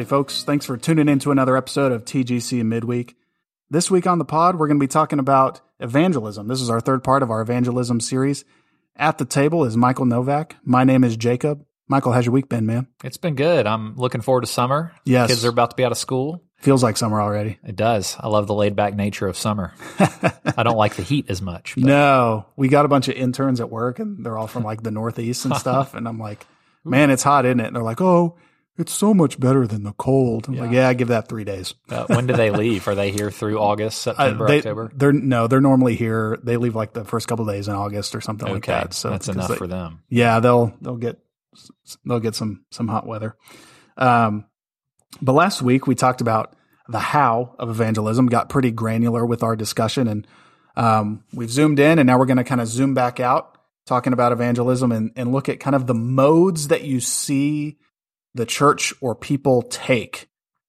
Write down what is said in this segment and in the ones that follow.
Howdy, folks. Thanks for tuning in to another episode of TGC Midweek. This week on the pod, we're going to be talking about evangelism. This is our third part of our evangelism series. At the table is Michael Novak. My name is Jacob. Michael, how's your week been, man? It's been good. I'm looking forward to summer. Yes. Kids are about to be out of school. Feels like summer already. It does. I love the laid back nature of summer. I don't like the heat as much. but- No, we got a bunch of interns at work and they're all from like the Northeast and stuff. And I'm like, man, it's hot, isn't it? And they're like, oh, it's so much better than the cold. I'm like, yeah, I give that three days. Uh, when do they leave? Are they here through August, Uh, September, they, October? They're no, they're normally here. They leave like the first couple days in August or something like Okay, that. So that's enough they- for them. Yeah, they'll they'll get they'll get some some hot weather. Um, but last week we talked about the how of evangelism. Got pretty granular with our discussion, and um, we've zoomed in, and now we're going to kind of zoom back out, talking about evangelism, and and look at kind of the modes that you see the church or people take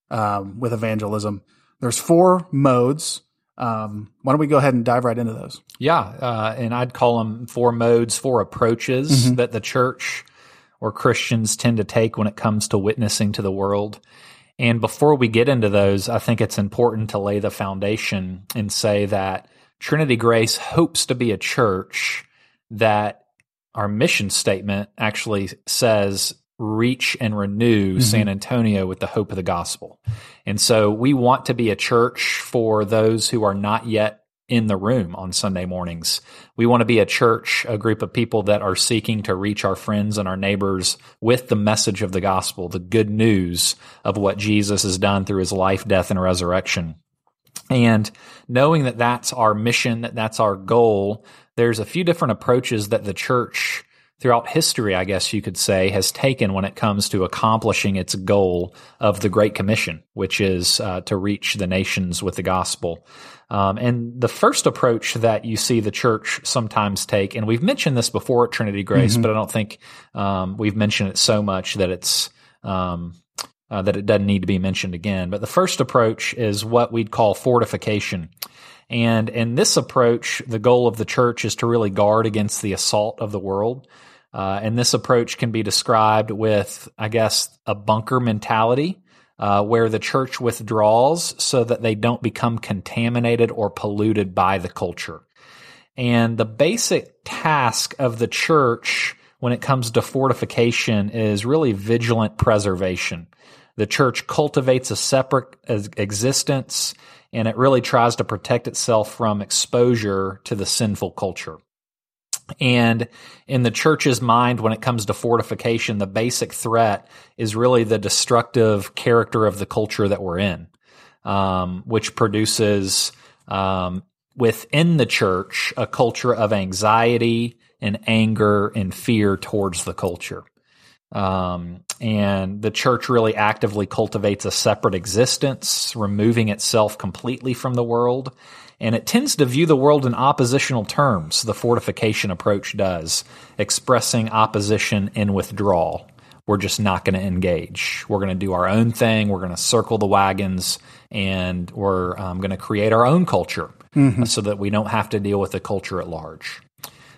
um, with evangelism. There's four modes. Um, why don't we go ahead and dive right into those? Yeah, uh, and I'd call them four modes, four approaches Mm-hmm. that the church or Christians tend to take when it comes to witnessing to the world. And before we get into those, I think it's important to lay the foundation and say that Trinity Grace hopes to be a church that our mission statement actually says reach and renew mm-hmm. San Antonio with the hope of the gospel. And so we want to be a church for those who are not yet in the room on Sunday mornings. We want to be a church, a group of people that are seeking to reach our friends and our neighbors with the message of the gospel, the good news of what Jesus has done through his life, death, and resurrection. And knowing that that's our mission, that that's our goal, there's a few different approaches that the church throughout history, I guess you could say, has taken when it comes to accomplishing its goal of the Great Commission, which is uh, to reach the nations with the gospel. Um, and the first approach that you see the church sometimes take, and we've mentioned this before at Trinity Grace, but I don't think um, we've mentioned it so much that it's um, uh, that it doesn't need to be mentioned again. But the first approach is what we'd call fortification. And in this approach, the goal of the church is to really guard against the assault of the world. Uh, and this approach can be described with, I guess, a bunker mentality, uh, where the church withdraws so that they don't become contaminated or polluted by the culture. And the basic task of the church when it comes to fortification is really vigilant preservation. The church cultivates a separate existence and it really tries to protect itself from exposure to the sinful culture. And in the church's mind, when it comes to fortification, the basic threat is really the destructive character of the culture that we're in, um, which produces um, within the church a culture of anxiety and anger and fear towards the culture. Um, and the church really actively cultivates a separate existence, removing itself completely from the world. And it tends to view the world in oppositional terms, the fortification approach does, expressing opposition in withdrawal. We're just not going to engage. We're going to do our own thing. We're going to circle the wagons and we're um, going to create our own culture so that we don't have to deal with the culture at large.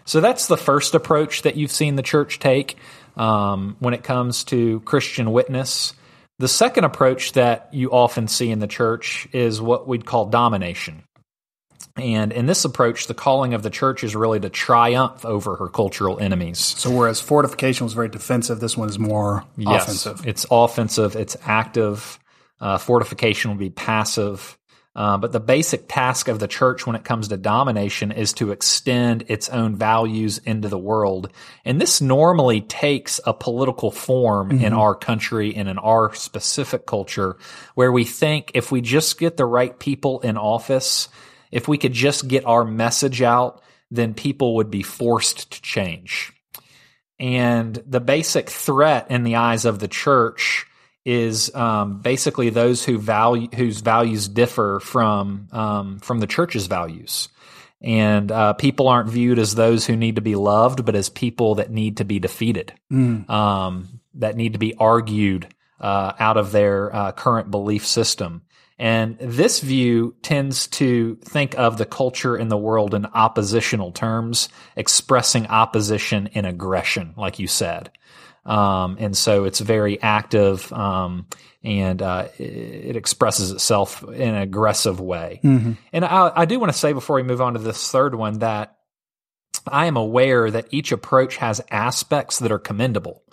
So that's the first approach that you've seen the church take um, when it comes to Christian witness. The second approach that you often see in the church is what we'd call domination. And in this approach, the calling of the church is really to triumph over her cultural enemies. So whereas fortification was very defensive, this one is more Yes, offensive. It's offensive. It's active. Uh, fortification will be passive. Uh, but the basic task of the church when it comes to domination is to extend its own values into the world. And this normally takes a political form in our country and in our specific culture where we think if we just get the right people in office, if we could just get our message out, then people would be forced to change. And the basic threat in the eyes of the church is um, basically those who value whose values differ from um, from the church's values. And uh, people aren't viewed as those who need to be loved, but as people that need to be defeated, um, that need to be argued uh, out of their uh, current belief system. And this view tends to think of the culture in the world in oppositional terms, expressing opposition in aggression, like you said. Um, and so it's very active um, and uh, it expresses itself in an aggressive way. Mm-hmm. And I, I do want to say before we move on to this third one that I am aware that each approach has aspects that are commendable.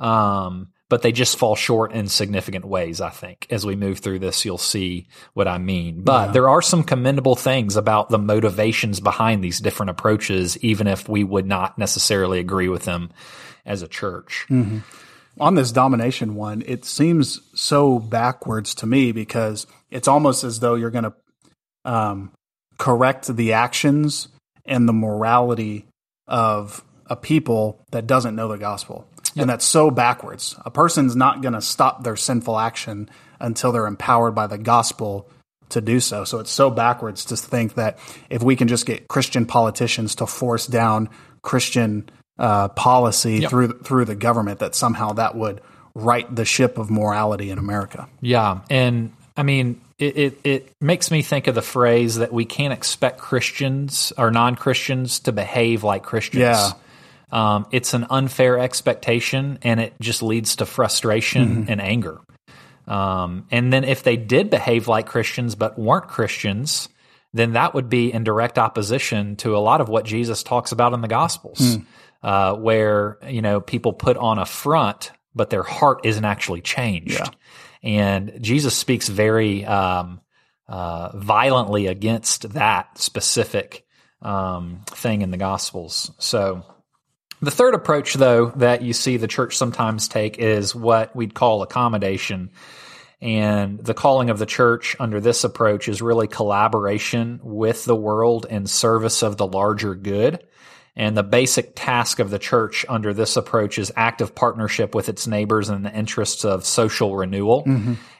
Um, but they just fall short in significant ways, I think. As we move through this, you'll see what I mean. But Yeah. there are some commendable things about the motivations behind these different approaches, even if we would not necessarily agree with them as a church. on this domination one, it seems so backwards to me because it's almost as though you're going to um, correct the actions and the morality of a people that doesn't know the gospel. And that's so backwards. A person's not going to stop their sinful action until they're empowered by the gospel to do so. So it's so backwards to think that if we can just get Christian politicians to force down Christian uh, policy Yep. through through the government, that somehow that would right the ship of morality in America. Yeah, and I mean, it, it, it makes me think of the phrase that we can't expect Christians or non Christians to behave like Christians. Yeah. Um, it's an unfair expectation, and it just leads to frustration and anger. Um, and then if they did behave like Christians but weren't Christians, then that would be in direct opposition to a lot of what Jesus talks about in the Gospels, uh, where you know people put on a front, but their heart isn't actually changed. Yeah. And Jesus speaks very um, uh, violently against that specific um, thing in the Gospels. So. The third approach, though, that you see the church sometimes take is what we'd call accommodation. And the calling of the church under this approach is really collaboration with the world in service of the larger good. And the basic task of the church under this approach is active partnership with its neighbors in the interests of social renewal.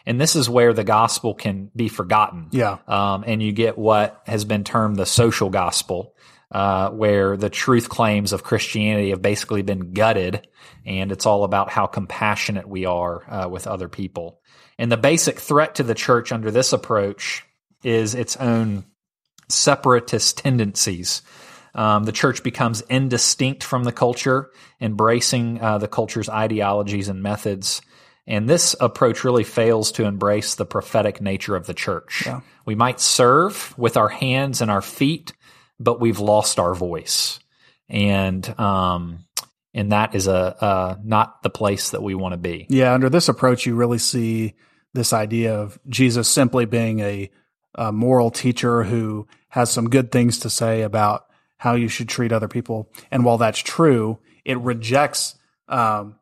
And this is where the gospel can be forgotten. Yeah. Um, and you get what has been termed the social gospel, uh, where the truth claims of Christianity have basically been gutted, and it's all about how compassionate we are uh, with other people. And the basic threat to the church under this approach is its own separatist tendencies. Um, the church becomes indistinct from the culture, embracing uh, the culture's ideologies and methods. And this approach really fails to embrace the prophetic nature of the church. Yeah. We might serve with our hands and our feet, but we've lost our voice. And um, and that is a uh, not the place that we want to be. Yeah, under this approach, you really see this idea of Jesus simply being a, a moral teacher who has some good things to say about how you should treat other people. And while that's true, it rejects um,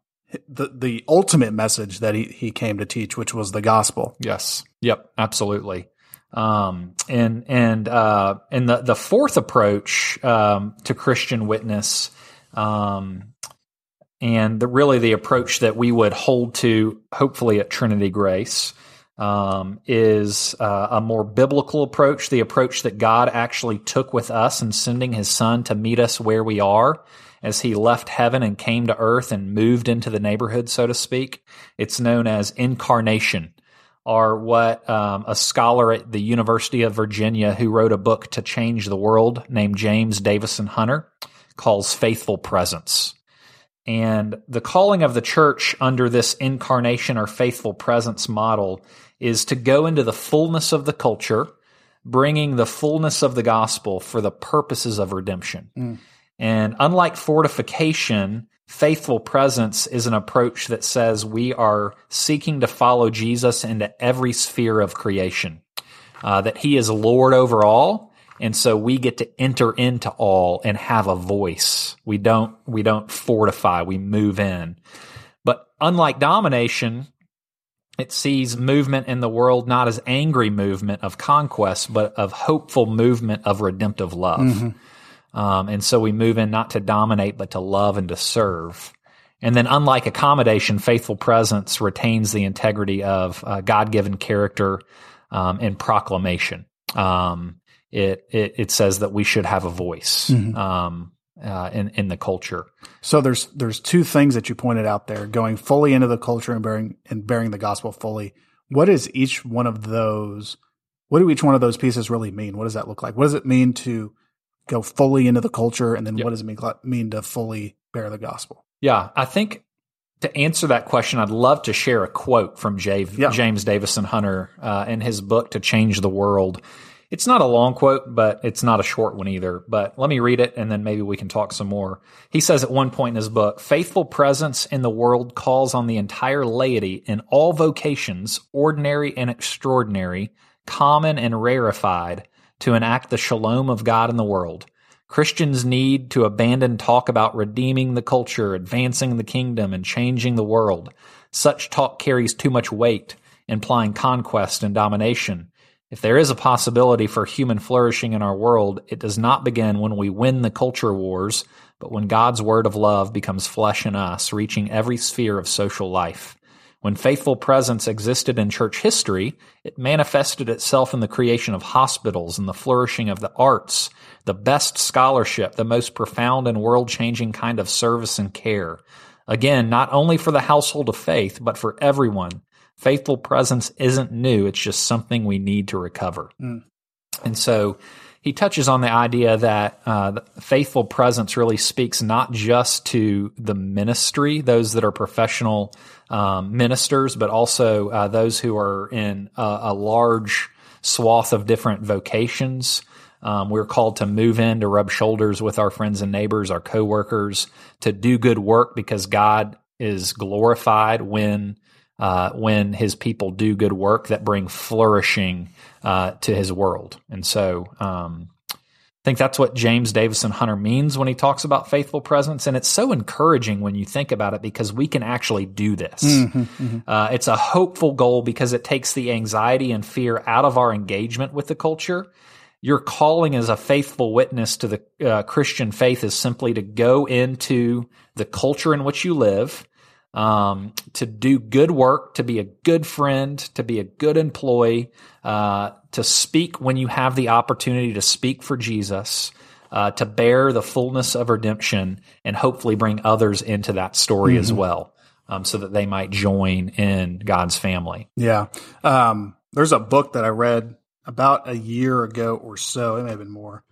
the the ultimate message that he, he came to teach, which was the gospel. Yes. Yep. Absolutely. Um, and and uh, and the the fourth approach um, to Christian witness, um, and the, really the approach that we would hold to, hopefully at Trinity Grace, um, is uh, a more biblical approach. The approach that God actually took with us in sending His Son to meet us where we are, as He left heaven and came to earth and moved into the neighborhood, so to speak. It's known as incarnation are what um, a scholar at the University of Virginia who wrote a book to change the world named James Davison Hunter calls faithful presence. And the calling of the church under this incarnation or faithful presence model is to go into the fullness of the culture, bringing the fullness of the gospel for the purposes of redemption. And unlike fortification, faithful presence is an approach that says we are seeking to follow Jesus into every sphere of creation, uh, that he is Lord over all. And so we get to enter into all and have a voice. We don't, we don't fortify, we move in. But unlike domination, it sees movement in the world not as angry movement of conquest, but of hopeful movement of redemptive love. Um, and so we move in not to dominate, but to love and to serve. And then, unlike accommodation, faithful presence retains the integrity of uh, God given character um, and proclamation. Um, it, it, it says that we should have a voice um, uh, in, in the culture. So there's there's two things that you pointed out there: going fully into the culture and bearing and bearing the gospel fully. what is each one of those? What do each one of those pieces really mean? What does that look like? What does it mean to go fully into the culture, and then Yep. what does it mean, mean to fully bear the gospel? Yeah, I think to answer that question, I'd love to share a quote from Yeah. James Davison Hunter uh, in his book To Change the World. It's not a long quote, but it's not a short one either. But let me read it and then maybe we can talk some more. He says at one point in his book faithful presence in the world calls on the entire laity in all vocations, ordinary and extraordinary, common and rarefied, to enact the shalom of God in the world. Christians need to abandon talk about redeeming the culture, advancing the kingdom, and changing the world. Such talk carries too much weight, implying conquest and domination. If there is a possibility for human flourishing in our world, it does not begin when we win the culture wars, but when God's word of love becomes flesh in us, reaching every sphere of social life. When faithful presence existed in church history, it manifested itself in the creation of hospitals and the flourishing of the arts, the best scholarship, the most profound and world changing kind of service and care. Again, not only for the household of faith, but for everyone. Faithful presence isn't new, it's just something we need to recover. And so he touches on the idea that uh, faithful presence really speaks not just to the ministry, those that are professional um, ministers, but also uh, those who are in a, a large swath of different vocations. Um, we're called to move in, to rub shoulders with our friends and neighbors, our coworkers, to do good work because God is glorified when uh, when His people do good work that bring flourishing uh, to His world. And so, um, I think that's what James Davison Hunter means when he talks about faithful presence. And it's so encouraging when you think about it because we can actually do this. Uh, it's a hopeful goal because it takes the anxiety and fear out of our engagement with the culture. Your calling as a faithful witness to the uh, Christian faith is simply to go into the culture in which you live, um, to do good work, to be a good friend, to be a good employee, uh, to speak when you have the opportunity to speak for Jesus, uh, to bear the fullness of redemption, and hopefully bring others into that story as well, um, so that they might join in God's family. Yeah. Um, there's a book that I read about a year ago or so. It may have been more.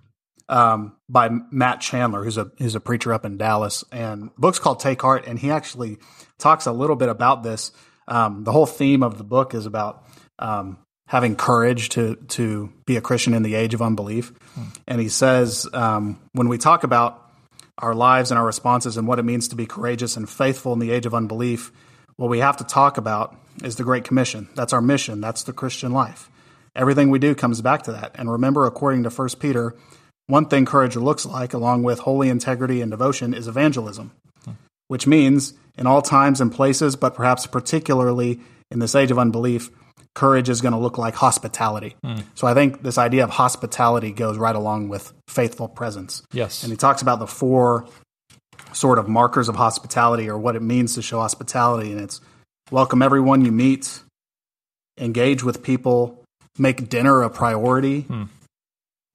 Um, by Matt Chandler, who's a who's a preacher up in Dallas, and the book's called Take Heart, and he actually talks a little bit about this. Um, the whole theme of the book is about um, having courage to to be a Christian in the age of unbelief, and he says um, when we talk about our lives and our responses and what it means to be courageous and faithful in the age of unbelief, what we have to talk about is the Great Commission. That's our mission. That's the Christian life. Everything we do comes back to that. And remember, according to 1 Peter, one thing courage looks like, along with holy integrity and devotion, is evangelism, which means in all times and places, but perhaps particularly in this age of unbelief, courage is going to look like hospitality. Hmm. So I think this idea of hospitality goes right along with faithful presence. Yes. And he talks about the four sort of markers of hospitality or what it means to show hospitality. And it's welcome everyone you meet, engage with people, make dinner a priority, hmm.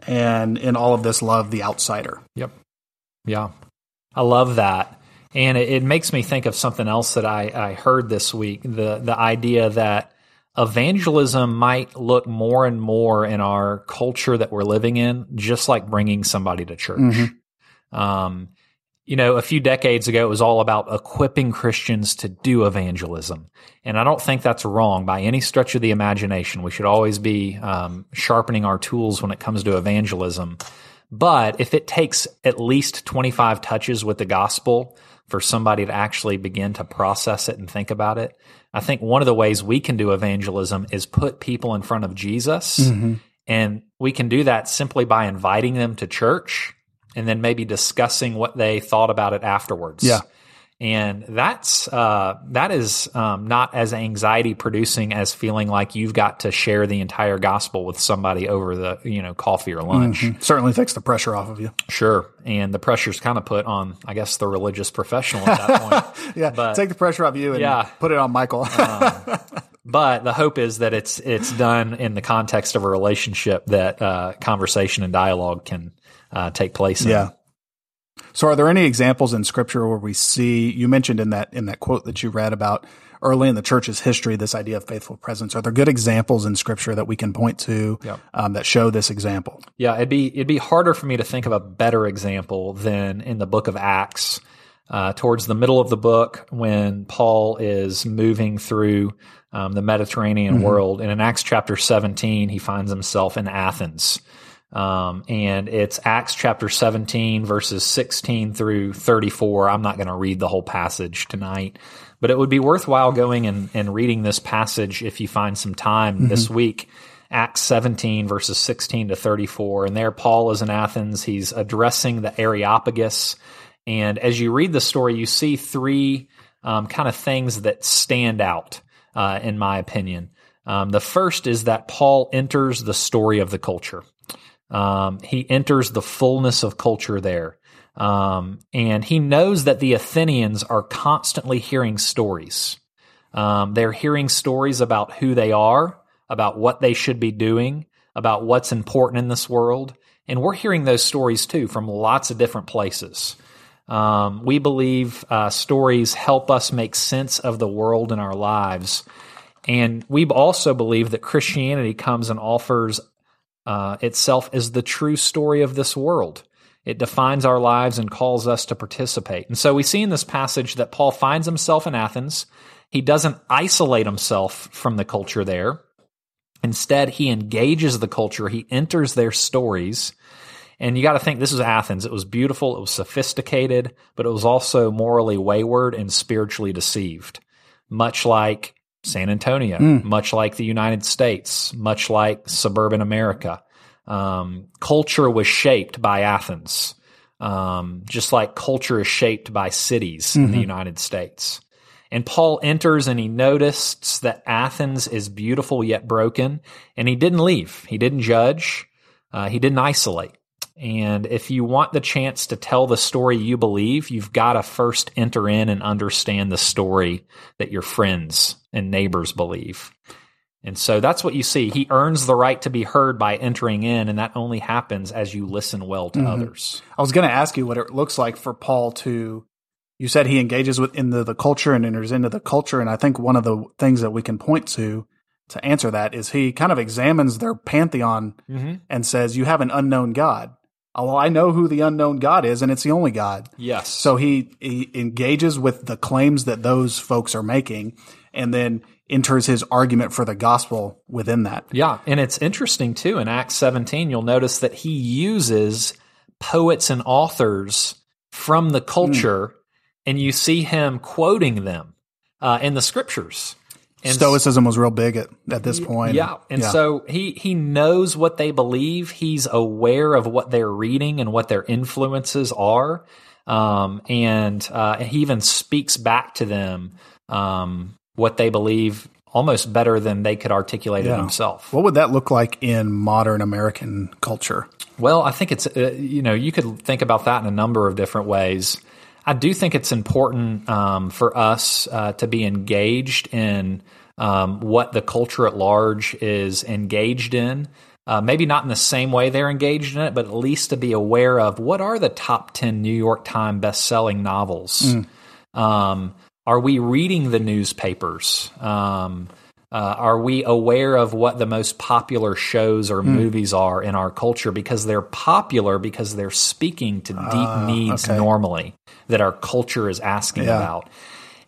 and in all of this, love the outsider. Yep. Yeah. I love that. And it, it makes me think of something else that I, I heard this week the, the idea that evangelism might look more and more in our culture that we're living in, just like bringing somebody to church. Um, you know, a few decades ago, it was all about equipping Christians to do evangelism. And I don't think that's wrong by any stretch of the imagination. We should always be um, sharpening our tools when it comes to evangelism. But if it takes at least 25 touches with the gospel for somebody to actually begin to process it and think about it, I think one of the ways we can do evangelism is put people in front of Jesus. Mm-hmm. And we can do that simply by inviting them to church and then maybe discussing what they thought about it afterwards. Yeah. And that's uh, that is um, not as anxiety producing as feeling like you've got to share the entire gospel with somebody over the you know coffee or lunch. Certainly takes the pressure off of you. Sure, and the pressure's kind of put on, I guess, the religious professional at that point. Yeah, But- take the pressure off you and Yeah. put it on Michael. But the hope is that it's it's done in the context of a relationship that uh, conversation and dialogue can uh, take place in. So, are there any examples in Scripture where we see you mentioned in that in that quote that you read about early in the church's history this idea of faithful presence? Are there good examples in Scripture that we can point to um, that show this example? Yeah, it'd be it'd be harder for me to think of a better example than in the book of Acts. Uh, towards the middle of the book, when Paul is moving through um, the Mediterranean world, and in Acts chapter 17, he finds himself in Athens. Um, and it's Acts chapter 17, verses 16 through 34. I'm not going to read the whole passage tonight, but it would be worthwhile going and, and reading this passage if you find some time this week. Acts 17, verses 16 to 34. And there, Paul is in Athens. He's addressing the Areopagus. And as you read the story, you see three um, kind of things that stand out, uh, in my opinion. Um, the first is that Paul enters the story of the culture. Um, he enters the fullness of culture there. Um, and he knows that the Athenians are constantly hearing stories. Um, they're hearing stories about who they are, about what they should be doing, about what's important in this world. And we're hearing those stories too from lots of different places. Um, we believe uh, stories help us make sense of the world in our lives. And we also believe that Christianity comes and offers uh, itself is the true story of this world. It defines our lives and calls us to participate. And so we see in this passage that Paul finds himself in Athens. He doesn't isolate himself from the culture there. Instead, he engages the culture, he enters their stories. And you got to think this was Athens. It was beautiful, it was sophisticated, but it was also morally wayward and spiritually deceived, much like San Antonio, much like the United States, much like suburban America. Um, culture was shaped by Athens, um, just like culture is shaped by cities in the United States. And Paul enters and he noticed that Athens is beautiful yet broken, and he didn't leave. He didn't judge. Uh, he didn't isolate. And if you want the chance to tell the story you believe, you've got to first enter in and understand the story that your friends and neighbors believe. And so that's what you see. He earns the right to be heard by entering in, and that only happens as you listen well to mm-hmm. others. I was going to ask you what it looks like for Paul to. You said he engages with in the, the culture and enters into the culture, and I think one of the things that we can point to to answer that is he kind of examines their pantheon mm-hmm. and says, "You have an unknown God." Oh, well, I know who the unknown God is, and it's the only God. Yes. So he, he engages with the claims that those folks are making, and then enters his argument for the gospel within that. Yeah, and it's interesting too. In Acts 17, you'll notice that he uses poets and authors from the culture, and you see him quoting them uh, in the scriptures. And Stoicism was real big at, at this point. yeah, and so he he knows what they believe. He's aware of what they're reading and what their influences are, um, and uh, he even speaks back to them um, what they believe almost better than they could articulate it Yeah. himself. What would that look like in modern American culture? Well, I think it's uh, you know you could think about that in a number of different ways. I do think it's important um, for us uh, to be engaged in um, what the culture at large is engaged in. Uh, maybe not in the same way they're engaged in it, but at least to be aware of what are the top 10 New York Times best-selling novels. Um, are we reading the newspapers? Um, uh, are we aware of what the most popular shows or movies are in our culture because they're popular because they're speaking to deep needs okay. normally that our culture is asking Yeah. about?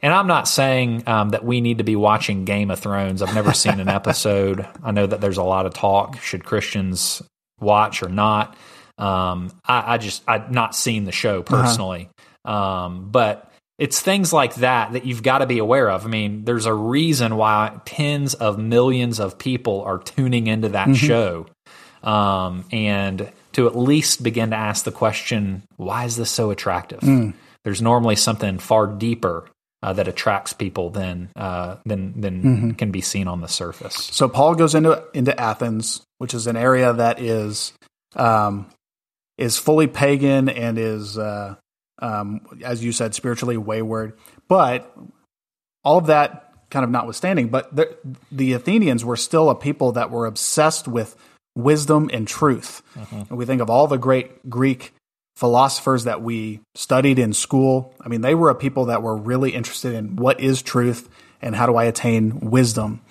And I'm not saying um, that we need to be watching Game of Thrones. I've never seen an episode. I know that there's a lot of talk. Should Christians watch or not? Um, I, I just I've not seen the show personally, um, but it's things like that that you've got to be aware of. I mean, there's a reason why tens of millions of people are tuning into that show, um, and to at least begin to ask the question, why is this so attractive? There's normally something far deeper uh, that attracts people than uh, than than can be seen on the surface. So Paul goes into into Athens, which is an area that is um, is fully pagan and is, uh, um, as you said, spiritually wayward. But all of that kind of notwithstanding, but the, the Athenians were still a people that were obsessed with wisdom and truth. And we think of all the great Greek philosophers that we studied in school. I mean, they were a people that were really interested in what is truth and how do I attain wisdom.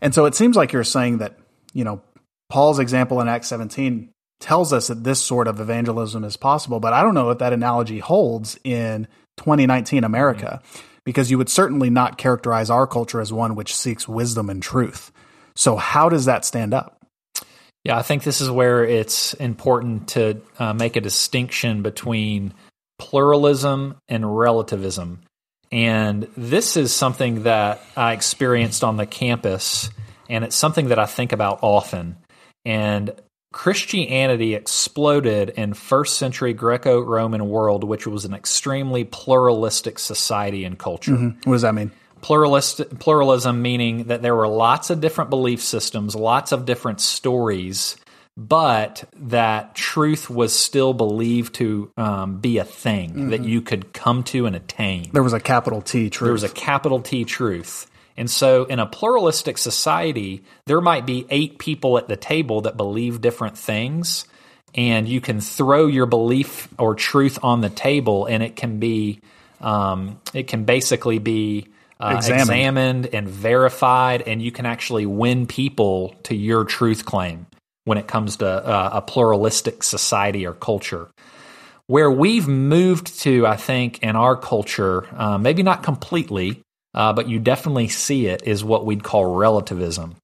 And so it seems like you're saying that, you know, Paul's example in Acts 17 tells us that this sort of evangelism is possible, but I don't know if that analogy holds in 2019 America mm-hmm. because you would certainly not characterize our culture as one which seeks wisdom and truth. So how does that stand up? Yeah, I think this is where it's important to uh, make a distinction between pluralism and relativism. And this is something that I experienced on the campus, and it's something that I think about often. And Christianity exploded in first century Greco Roman world, which was an extremely pluralistic society and culture. Mm-hmm. What does that mean? pluralist pluralism meaning that there were lots of different belief systems, lots of different stories, but that truth was still believed to um, be a thing mm-hmm. that you could come to and attain. There was a capital T truth. There was a capital T truth. And so, in a pluralistic society, there might be eight people at the table that believe different things, and you can throw your belief or truth on the table, and it can be, um, it can basically be uh, examined. examined and verified, and you can actually win people to your truth claim when it comes to uh, a pluralistic society or culture. Where we've moved to, I think, in our culture, uh, maybe not completely, uh, but you definitely see it, is what we'd call relativism.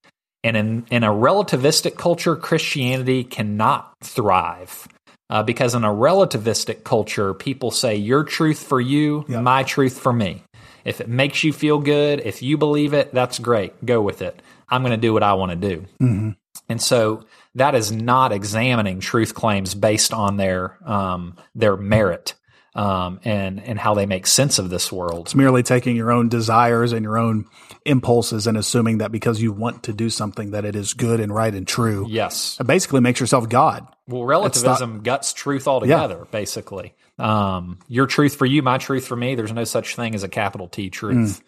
And in, in a relativistic culture, Christianity cannot thrive. Uh, because in a relativistic culture, people say, Your truth for you, yep. my truth for me. If it makes you feel good, if you believe it, that's great. Go with it. I'm going to do what I want to do. Mm-hmm. And so that is not examining truth claims based on their um, their merit um, and and how they make sense of this world. It's merely taking your own desires and your own impulses and assuming that because you want to do something that it is good and right and true. Yes, it basically makes yourself God. Well, relativism not, guts truth altogether. Yeah. Basically, um, your truth for you, my truth for me. There's no such thing as a capital T truth. Mm.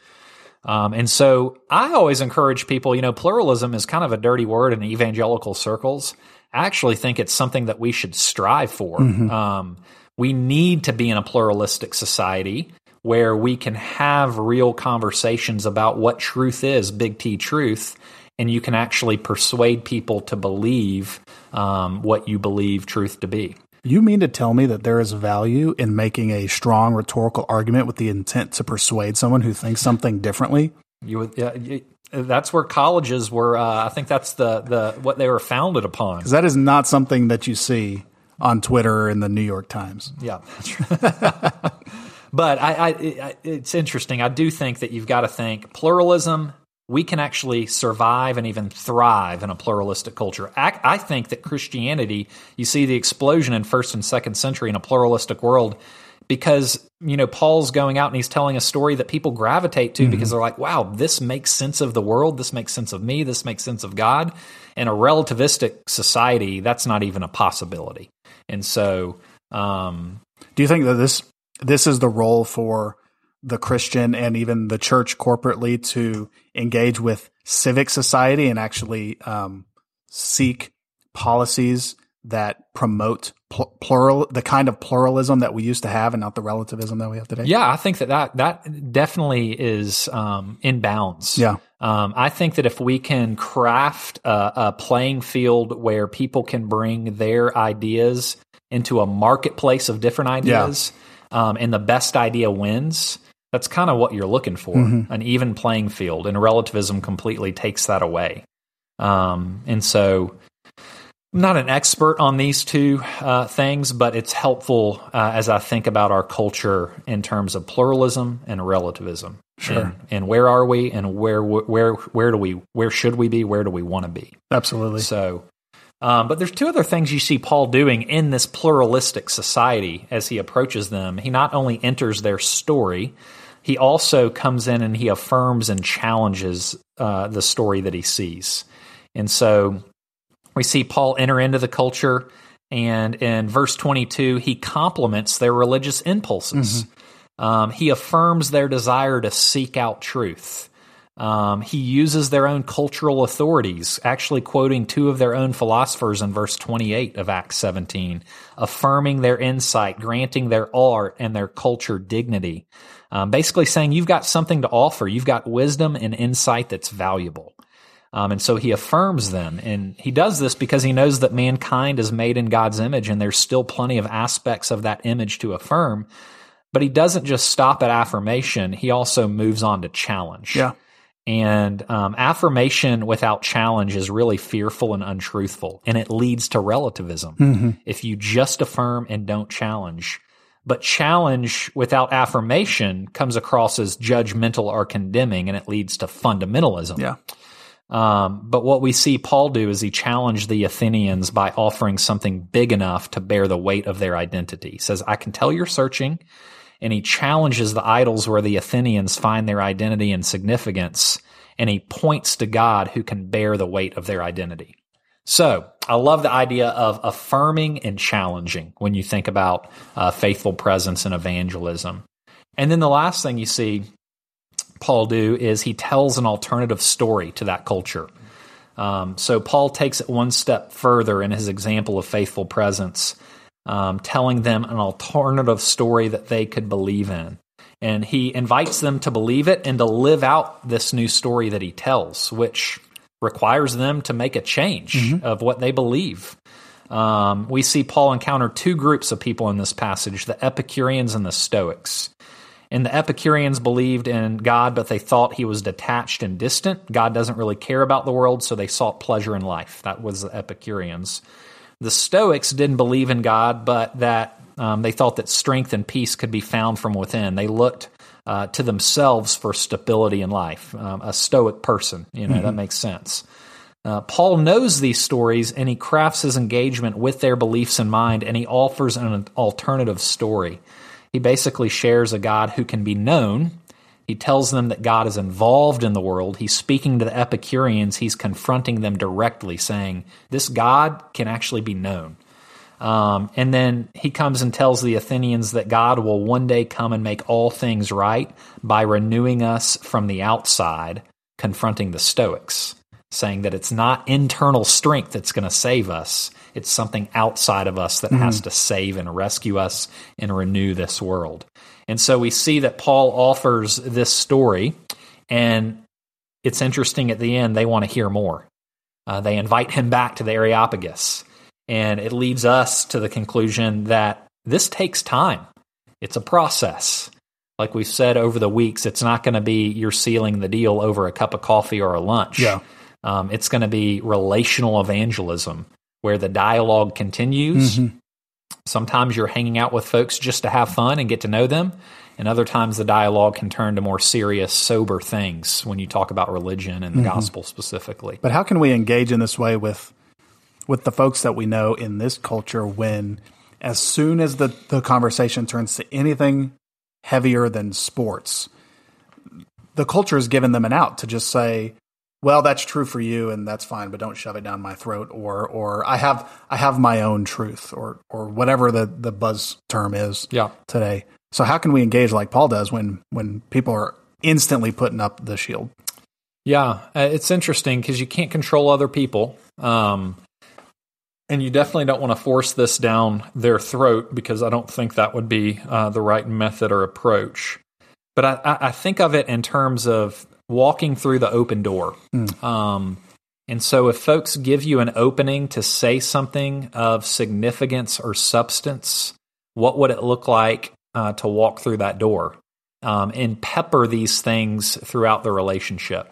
Um, and so I always encourage people, you know, pluralism is kind of a dirty word in evangelical circles. I actually think it's something that we should strive for. Mm-hmm. Um, we need to be in a pluralistic society where we can have real conversations about what truth is, big T truth, and you can actually persuade people to believe um, what you believe truth to be. You mean to tell me that there is value in making a strong rhetorical argument with the intent to persuade someone who thinks something differently? You would, yeah, that's where colleges were. Uh, I think that's the the what they were founded upon. Because that is not something that you see on Twitter and the New York Times. Yeah, but I, I, it's interesting. I do think that you've got to think pluralism we can actually survive and even thrive in a pluralistic culture. I, think that Christianity, you see the explosion in first and second century in a pluralistic world because you know Paul's going out and he's telling a story that people gravitate to mm-hmm. because they're like, "Wow, this makes sense of the world. This makes sense of me. This makes sense of God." In a relativistic society, that's not even a possibility. And so, um, do you think that this this is the role for the Christian and even the church corporately to engage with civic society and actually um, seek policies that promote pl- plural the kind of pluralism that we used to have and not the relativism that we have today yeah i think that that, that definitely is um, in bounds yeah um, i think that if we can craft a, a, playing field where people can bring their ideas into a marketplace of different ideas yeah. um, and the best idea wins that's kind of what you're looking for mm-hmm. an even playing field. And relativism completely takes that away. Um, and so I'm not an expert on these two uh, things, but it's helpful uh, as I think about our culture in terms of pluralism and relativism. Sure. And, and where are we, and where where where do we where should we be? Where do we want to be? Absolutely. So, um, but there's two other things you see Paul doing in this pluralistic society as he approaches them. He not only enters their story, he also comes in and he affirms and challenges uh, the story that he sees. And so we see Paul enter into the culture, and in verse 22, he compliments their religious impulses. Mm-hmm. Um, he affirms their desire to seek out truth. Um, he uses their own cultural authorities, actually quoting two of their own philosophers in verse 28 of Acts 17, affirming their insight, granting their art and their culture dignity. Um, basically saying you've got something to offer. You've got wisdom and insight that's valuable. Um, and so he affirms them. And he does this because he knows that mankind is made in God's image and there's still plenty of aspects of that image to affirm. But he doesn't just stop at affirmation, he also moves on to challenge. Yeah. And um, affirmation without challenge is really fearful and untruthful, and it leads to relativism. Mm-hmm. If you just affirm and don't challenge, but challenge without affirmation comes across as judgmental or condemning, and it leads to fundamentalism. Yeah. Um, but what we see Paul do is he challenged the Athenians by offering something big enough to bear the weight of their identity. He says, I can tell you're searching and he challenges the idols where the Athenians find their identity and significance, and he points to God who can bear the weight of their identity. So I love the idea of affirming and challenging when you think about uh, faithful presence and evangelism. And then the last thing you see Paul do is he tells an alternative story to that culture. Um, so Paul takes it one step further in his example of faithful presence um, telling them an alternative story that they could believe in. And he invites them to believe it and to live out this new story that he tells, which requires them to make a change mm-hmm. of what they believe. Um, we see Paul encounter two groups of people in this passage the Epicureans and the Stoics. And the Epicureans believed in God, but they thought he was detached and distant. God doesn't really care about the world, so they sought pleasure in life. That was the Epicureans. The Stoics didn't believe in God, but that um, they thought that strength and peace could be found from within. They looked uh, to themselves for stability in life. Um, a Stoic person, you know, mm-hmm. that makes sense. Uh, Paul knows these stories and he crafts his engagement with their beliefs in mind and he offers an alternative story. He basically shares a God who can be known he tells them that God is involved in the world. He's speaking to the Epicureans. He's confronting them directly, saying, This God can actually be known. Um, and then he comes and tells the Athenians that God will one day come and make all things right by renewing us from the outside, confronting the Stoics, saying that it's not internal strength that's going to save us. It's something outside of us that mm-hmm. has to save and rescue us and renew this world. And so we see that Paul offers this story, and it's interesting at the end, they want to hear more. Uh, they invite him back to the Areopagus, and it leads us to the conclusion that this takes time. It's a process. Like we've said over the weeks, it's not going to be you're sealing the deal over a cup of coffee or a lunch. Yeah. Um, it's going to be relational evangelism where the dialogue continues. Mm-hmm. Sometimes you're hanging out with folks just to have fun and get to know them. And other times the dialogue can turn to more serious, sober things when you talk about religion and the mm-hmm. gospel specifically. But how can we engage in this way with with the folks that we know in this culture when as soon as the, the conversation turns to anything heavier than sports, the culture has given them an out to just say, well, that's true for you and that's fine, but don't shove it down my throat or or I have I have my own truth or or whatever the the buzz term is yeah. today. So how can we engage like Paul does when when people are instantly putting up the shield? Yeah, uh, it's interesting because you can't control other people. Um, and you definitely don't want to force this down their throat because I don't think that would be uh, the right method or approach. But I, I, think of it in terms of walking through the open door. Mm. Um, and so, if folks give you an opening to say something of significance or substance, what would it look like uh, to walk through that door um, and pepper these things throughout the relationship?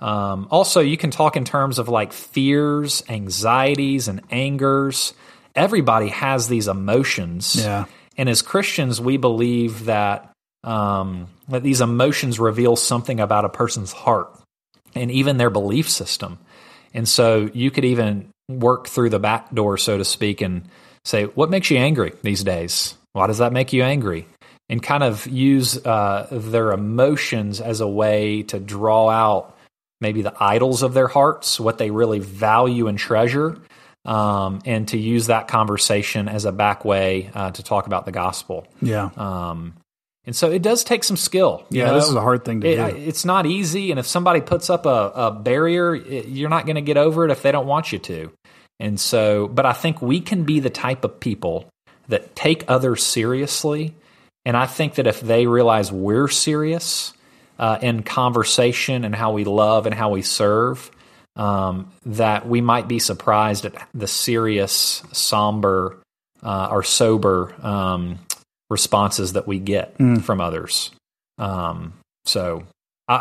Um, also, you can talk in terms of like fears, anxieties, and angers. Everybody has these emotions. Yeah. And as Christians, we believe that um, that these emotions reveal something about a person's heart and even their belief system. And so you could even work through the back door, so to speak, and say, What makes you angry these days? Why does that make you angry? And kind of use uh, their emotions as a way to draw out maybe the idols of their hearts, what they really value and treasure, um, and to use that conversation as a back way uh, to talk about the gospel. Yeah. Um, And so it does take some skill. you Yeah, know? this is a hard thing to It- do. It's not easy, and if somebody puts up a, a barrier, it, you're not going to get over it if they don't want you to. And so, but I think we can be the type of people that take others seriously. And I think that if they realize we're serious uh, in conversation and how we love and how we serve, um, that we might be surprised at the serious, somber, uh, or sober um, responses that we get from others. Um, so I,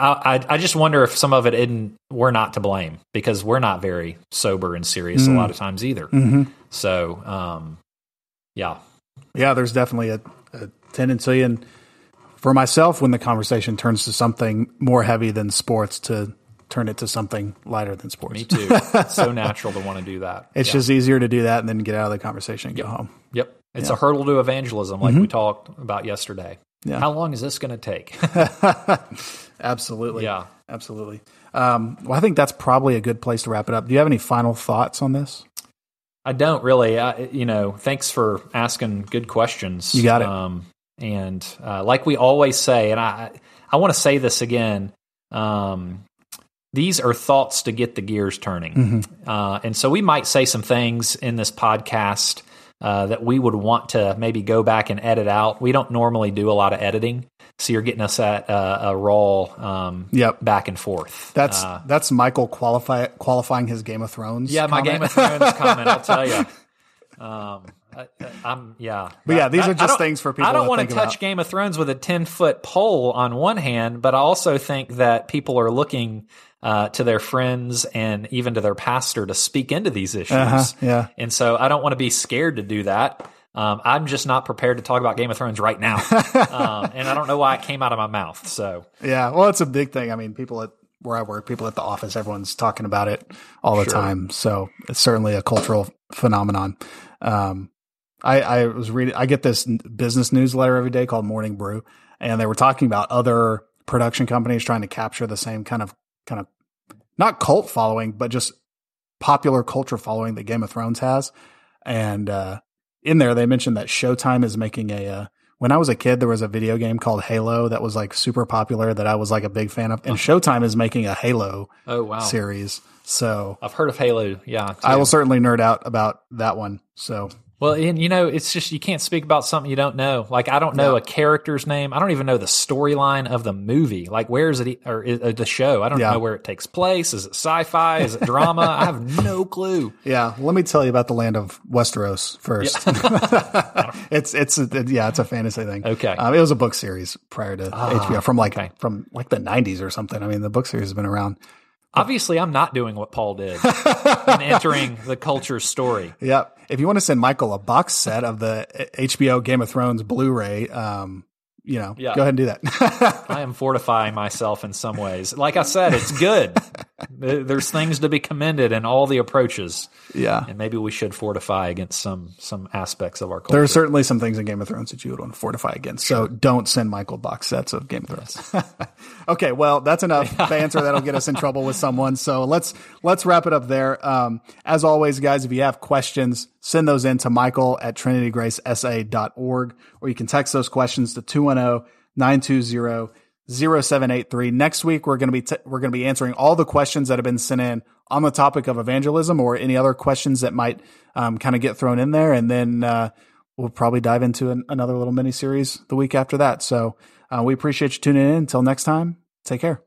I, I just wonder if some of it isn't, we're not to blame because we're not very sober and serious a lot of times either. hmm So, um, yeah. Yeah, there's definitely a, a tendency, and for myself, when the conversation turns to something more heavy than sports, to turn it to something lighter than sports. Me too. it's so natural to want to do that. It's Yeah. just easier to do that and then get out of the conversation and go home. It's a hurdle to evangelism, like we talked about yesterday. Yeah. How long is this going to take? Absolutely. yeah. Absolutely. Um, well, I think that's probably a good place to wrap it up. Do you have any final thoughts on this? I don't really. I, you know, thanks for asking good questions. You got it. Um, and uh, like we always say, and I, I want to say this again. Um, these are thoughts to get the gears turning. Mm-hmm. Uh, and so we might say some things in this podcast uh, that we would want to maybe go back and edit out. We don't normally do a lot of editing, so you're getting us at uh, a raw um, Yep. back and forth. That's Uh, that's Michael qualify, qualifying his Game of Thrones. yeah, my. Game of Thrones comment. I'll tell you. Um, I, I'm yeah, But yeah, these I- are just things for people I don't to want to touch about. Game of Thrones with a ten foot pole on one hand, but I also think that people are looking uh, to their friends and even to their pastor to speak into these issues. Uh-huh, yeah. and so I don't want to be scared to do that. Um, I'm just not prepared to talk about Game of Thrones right now, um, and I don't know why it came out of my mouth. So Yeah, well, it's a big thing. I mean, people at where I work, people at the office, everyone's talking about it all the Sure. time. So it's certainly a cultural phenomenon. Um, I, I was reading, I get this business newsletter every day called Morning Brew, and they were talking about other production companies trying to capture the same kind of, kind of, not cult following, but just popular culture following that Game of Thrones has. And, uh, in there, they mentioned that Showtime is making a, uh, when I was a kid, there was a video game called Halo that was like super popular that I was like a big fan of. And Showtime is making a Halo oh wow, series. So I've heard of Halo. Yeah, I will certainly nerd out about that one. So Well, and you know, it's just you can't speak about something you don't know. Like I don't know Yeah. a character's name. I don't even know the storyline of the movie. Like where is it or is, uh, the show? I don't Yeah. know where it takes place. Is it sci-fi? Is it drama? I have no clue. yeah, let me tell you about the land of Westeros first. it's, it's, a, yeah, it's a fantasy thing. Okay. Um, it was a book series prior to HBO from like, okay. from like the nineties or something. I mean, the book series has been around. Obviously, I'm not doing what Paul did in entering the culture story. Yep. If you want to send Michael a box set of the HBO Game of Thrones Blu-ray, um, you know, Yeah. go ahead and do that. I am fortifying myself in some ways. Like I said, it's good. There's things to be commended in all the approaches, yeah. and maybe we should fortify against some some aspects of our culture. There are certainly some things in Game of Thrones that you would want to fortify against. So don't send Michael box sets of Game of Thrones. okay, well, that's enough banter that'll get us in trouble with someone. So let's let's wrap it up there. Um, as always, guys, if you have questions, send those in to Michael at trinitygracesa.org, or you can text those questions to 210 920 0783. Next week, we're going to be, t- we're going to be answering all the questions that have been sent in on the topic of evangelism or any other questions that might, um, kind of get thrown in there. And then, uh, we'll probably dive into an, another little mini series the week after that. So, uh, we appreciate you tuning in. Until next time, take care.